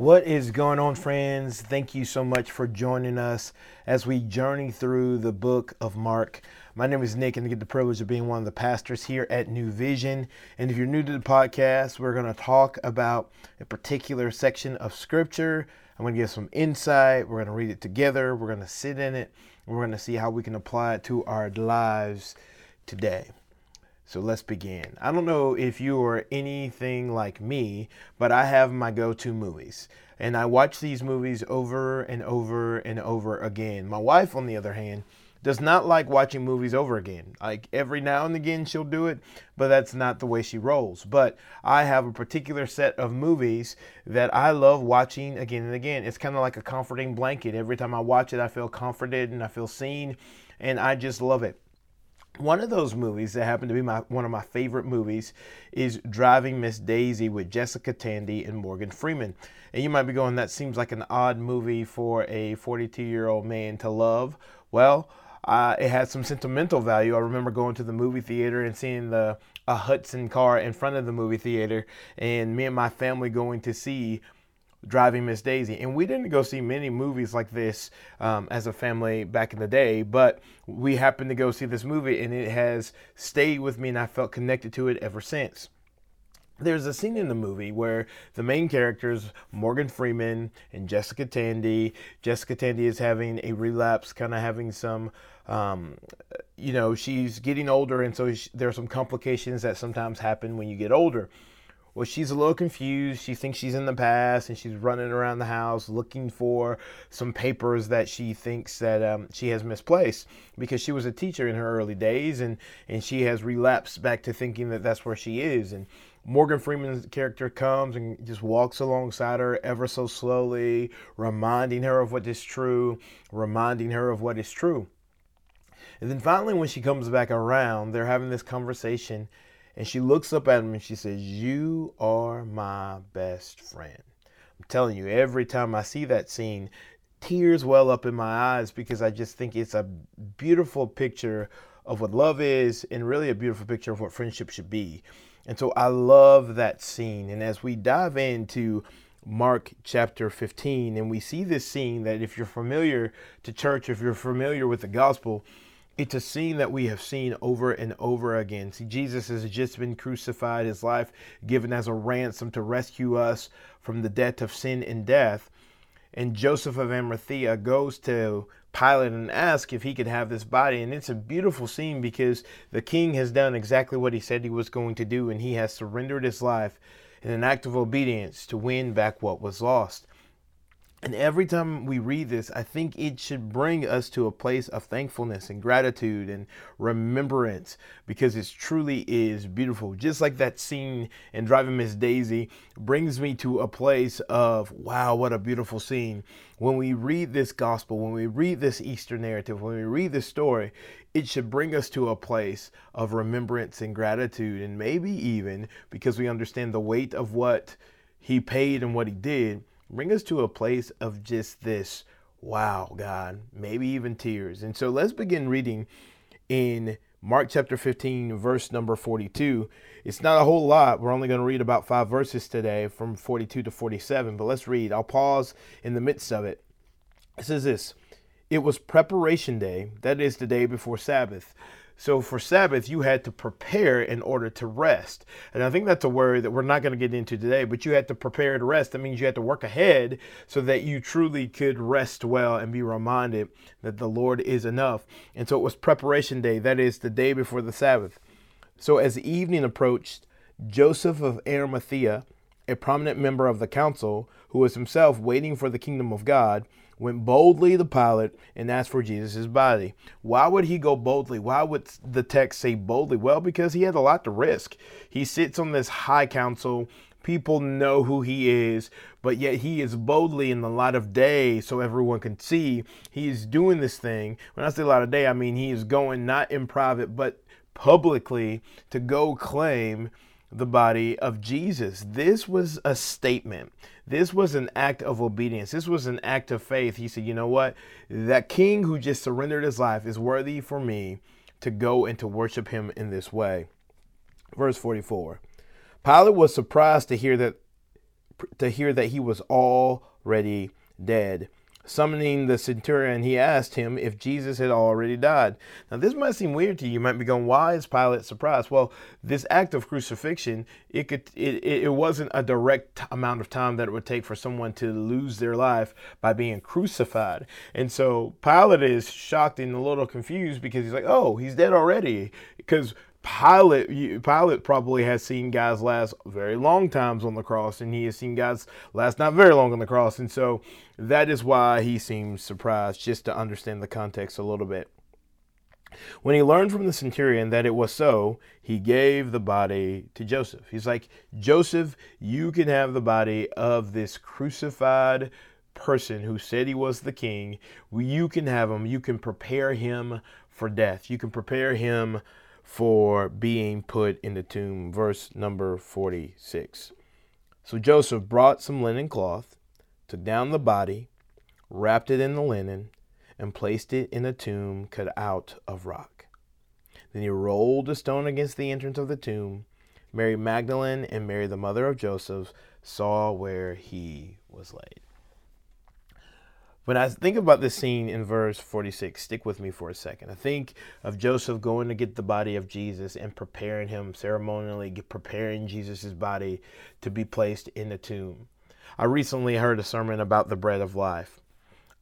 What is going on, friends? Thank you so much for joining us as we journey through the book of Mark. My name is Nick, and I get the privilege of being one of the pastors here at New Vision. And if you're new to the podcast, we're going to talk about a particular section of Scripture. I'm going to give some insight. We're going to read it together. We're going to sit in it. We're going to see how we can apply it to our lives today. So let's begin. I don't know if you are anything like me, but I have my go to movies. And I watch these movies over and over and over again. My wife, on the other hand, does not like watching movies over again. Like every now and again she'll do it, but that's not the way she rolls. But I have a particular set of movies that I love watching again and again. It's kind of like a comforting blanket. Every time I watch it, I feel comforted and I feel seen, and I just love it. One of those movies that happened to be my one of my favorite movies is Driving Miss Daisy with Jessica Tandy and Morgan Freeman. And you might be going, that seems like an odd movie for a 42 year old man to love. Well, uh, it had some sentimental value. I remember going to the movie theater and seeing the a Hudson car in front of the movie theater, and me and my family going to see Driving Miss Daisy. And we didn't go see many movies like this um, as a family back in the day, but we happened to go see this movie and it has stayed with me and I felt connected to it ever since. There's a scene in the movie where the main characters, Morgan Freeman and Jessica Tandy, Jessica Tandy is having a relapse, kind of having some, um, you know, she's getting older, and so she, there are some complications that sometimes happen when you get older well, she's a little confused. She thinks she's in the past, and she's running around the house looking for some papers that she thinks that um, she has misplaced because she was a teacher in her early days, and and she has relapsed back to thinking that that's where she is. And Morgan Freeman's character comes and just walks alongside her ever so slowly, reminding her of what is true, reminding her of what is true. And then finally, when she comes back around, they're having this conversation and she looks up at him and she says, You are my best friend. I'm telling you, every time I see that scene, tears well up in my eyes because I just think it's a beautiful picture of what love is and really a beautiful picture of what friendship should be. And so I love that scene. And as we dive into Mark chapter 15, and we see this scene that if you're familiar to church, if you're familiar with the gospel, it's a scene that we have seen over and over again. See, Jesus has just been crucified, his life given as a ransom to rescue us from the debt of sin and death. And Joseph of Arimathea goes to Pilate and asks if he could have this body. And it's a beautiful scene because the king has done exactly what he said he was going to do, and he has surrendered his life in an act of obedience to win back what was lost. And every time we read this, I think it should bring us to a place of thankfulness and gratitude and remembrance because it truly is beautiful. Just like that scene in Driving Miss Daisy brings me to a place of, wow, what a beautiful scene. When we read this gospel, when we read this Easter narrative, when we read this story, it should bring us to a place of remembrance and gratitude. And maybe even because we understand the weight of what he paid and what he did bring us to a place of just this wow, God, maybe even tears. And so let's begin reading in Mark chapter 15, verse number 42. It's not a whole lot. We're only going to read about five verses today from 42 to 47, but let's read. I'll pause in the midst of it. It says this It was preparation day, that is the day before Sabbath. So for Sabbath, you had to prepare in order to rest. And I think that's a word that we're not going to get into today, but you had to prepare to rest. That means you had to work ahead so that you truly could rest well and be reminded that the Lord is enough. And so it was preparation day, that is the day before the Sabbath. So as evening approached, Joseph of Arimathea, a prominent member of the council, who was himself waiting for the kingdom of God, went boldly to Pilate and asked for Jesus' body. Why would he go boldly? Why would the text say boldly? Well, because he had a lot to risk. He sits on this high council People know who he is, but yet he is boldly in the light of day so everyone can see. He is doing this thing. When I say light of day, I mean he is going not in private, but publicly to go claim the body of Jesus. This was a statement. This was an act of obedience. This was an act of faith. He said, You know what? That king who just surrendered his life is worthy for me to go and to worship him in this way. Verse 44. Pilate was surprised to hear that to hear that he was already dead. Summoning the centurion, he asked him if Jesus had already died. Now, this might seem weird to you. You might be going, "Why is Pilate surprised?" Well, this act of crucifixion, it could, it, it wasn't a direct amount of time that it would take for someone to lose their life by being crucified, and so Pilate is shocked and a little confused because he's like, "Oh, he's dead already," because Pilate, Pilate probably has seen guys last very long times on the cross, and he has seen guys last not very long on the cross, and so that is why he seems surprised, just to understand the context a little bit. When he learned from the centurion that it was so, he gave the body to Joseph. He's like, Joseph, you can have the body of this crucified person who said he was the king. You can have him. You can prepare him for death. You can prepare him for being put in the tomb. Verse number 46. So Joseph brought some linen cloth, took down the body, wrapped it in the linen, and placed it in a tomb cut out of rock. Then he rolled a stone against the entrance of the tomb. Mary Magdalene and Mary, the mother of Joseph, saw where he was laid. When I think about this scene in verse 46, stick with me for a second. I think of Joseph going to get the body of Jesus and preparing him ceremonially, preparing Jesus' body to be placed in the tomb. I recently heard a sermon about the bread of life,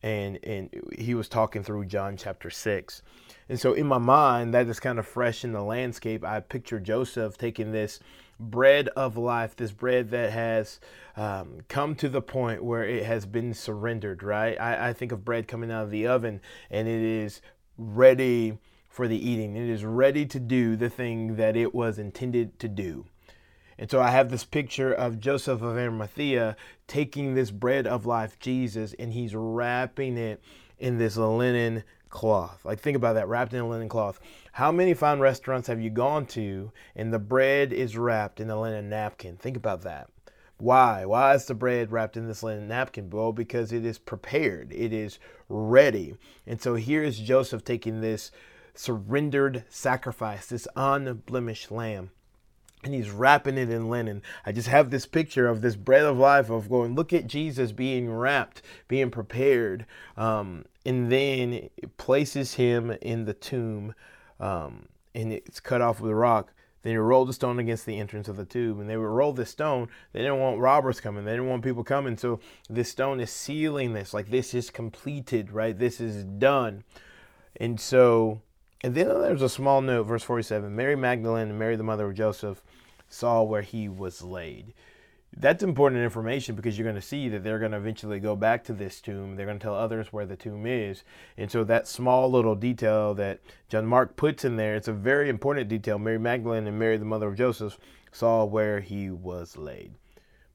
and, and he was talking through John chapter 6. And so in my mind, that is kind of fresh in the landscape. I picture Joseph taking this bread of life, this bread that has um, come to the point where it has been surrendered, right? I, I think of bread coming out of the oven and it is ready for the eating. It is ready to do the thing that it was intended to do. And so I have this picture of Joseph of Arimathea taking this bread of life, Jesus, and he's wrapping it in this linen cloth. Like think about that, wrapped in a linen cloth. How many fine restaurants have you gone to and the bread is wrapped in a linen napkin? Think about that. Why? Why is the bread wrapped in this linen napkin? Well, because it is prepared, it is ready. And so here is Joseph taking this surrendered sacrifice, this unblemished lamb, and he's wrapping it in linen. I just have this picture of this bread of life of going, look at Jesus being wrapped, being prepared, um, and then places him in the tomb, um, and it's cut off with a rock. Then you roll the stone against the entrance of the tomb, and they would roll this stone. They didn't want robbers coming. They didn't want people coming. So this stone is sealing this, like this is completed, right? This is done. And so and then there's a small note, verse 47 Mary Magdalene and Mary, the mother of Joseph, saw where he was laid. That's important information because you're going to see that they're going to eventually go back to this tomb. They're going to tell others where the tomb is. And so that small little detail that John Mark puts in there, it's a very important detail. Mary Magdalene and Mary, the mother of Joseph, saw where he was laid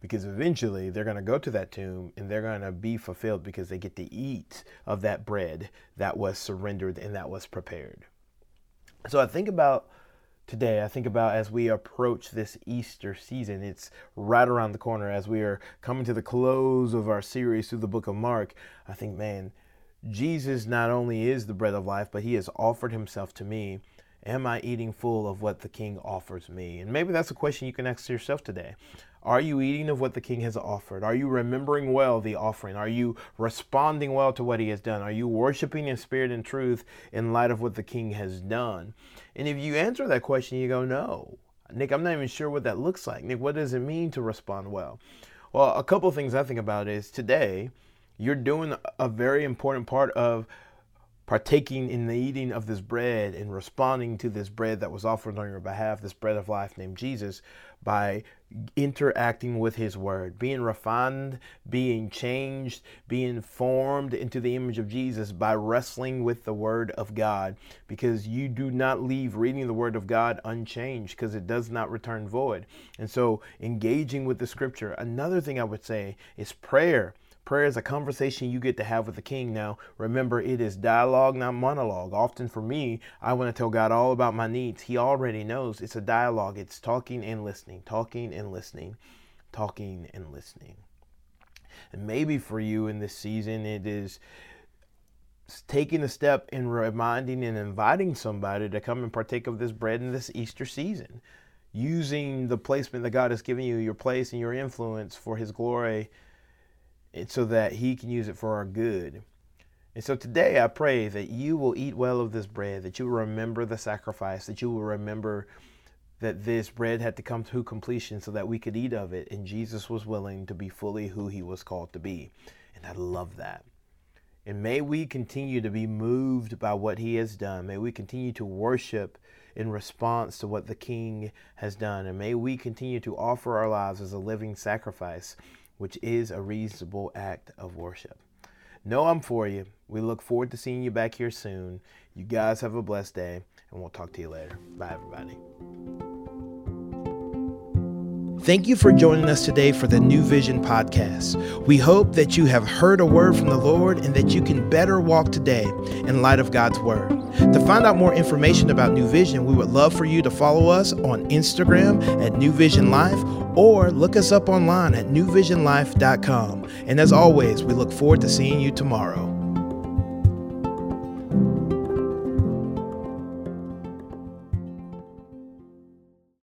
because eventually they're going to go to that tomb and they're going to be fulfilled because they get to eat of that bread that was surrendered and that was prepared. So I think about today, I think about as we approach this Easter season. It's right around the corner as we are coming to the close of our series through the book of Mark. I think, man, Jesus not only is the bread of life, but he has offered himself to me. Am I eating full of what the King offers me? And maybe that's a question you can ask yourself today. Are you eating of what the King has offered? Are you remembering well the offering? Are you responding well to what he has done? Are you worshiping in spirit and truth in light of what the King has done? And if you answer that question, you go, no. Nick, I'm not even sure what that looks like. Nick, what does it mean to respond well? Well, a couple of things I think about is today, you're doing a very important part of partaking in the eating of this bread and responding to this bread that was offered on your behalf, this bread of life named Jesus, by interacting with his word, being refined, being changed, being formed into the image of Jesus by wrestling with the word of God because you do not leave reading the word of God unchanged because it does not return void. And so engaging with the scripture. Another thing I would say is prayer. Prayer is a conversation you get to have with the king. Now, remember, it is dialogue, not monologue. Often for me, I want to tell God all about my needs. He already knows. It's a dialogue, it's talking and listening, talking and listening, talking and listening. And maybe for you in this season, it is taking a step in reminding and inviting somebody to come and partake of this bread in this Easter season. Using the placement that God has given you, your place and your influence for His glory and so that He can use it for our good. And so today I pray that you will eat well of this bread, that you will remember the sacrifice, that you will remember that this bread had to come to completion so that we could eat of it. And Jesus was willing to be fully who he was called to be. And I love that. And may we continue to be moved by what he has done. May we continue to worship in response to what the King has done. And may we continue to offer our lives as a living sacrifice which is a reasonable act of worship. Know I'm for you. We look forward to seeing you back here soon. You guys have a blessed day, and we'll talk to you later. Bye, everybody. Thank you for joining us today for the New Vision podcast. We hope that you have heard a word from the Lord and that you can better walk today in light of God's word. To find out more information about New Vision, we would love for you to follow us on Instagram at New Vision Life or look us up online at newvisionlife.com. And as always, we look forward to seeing you tomorrow.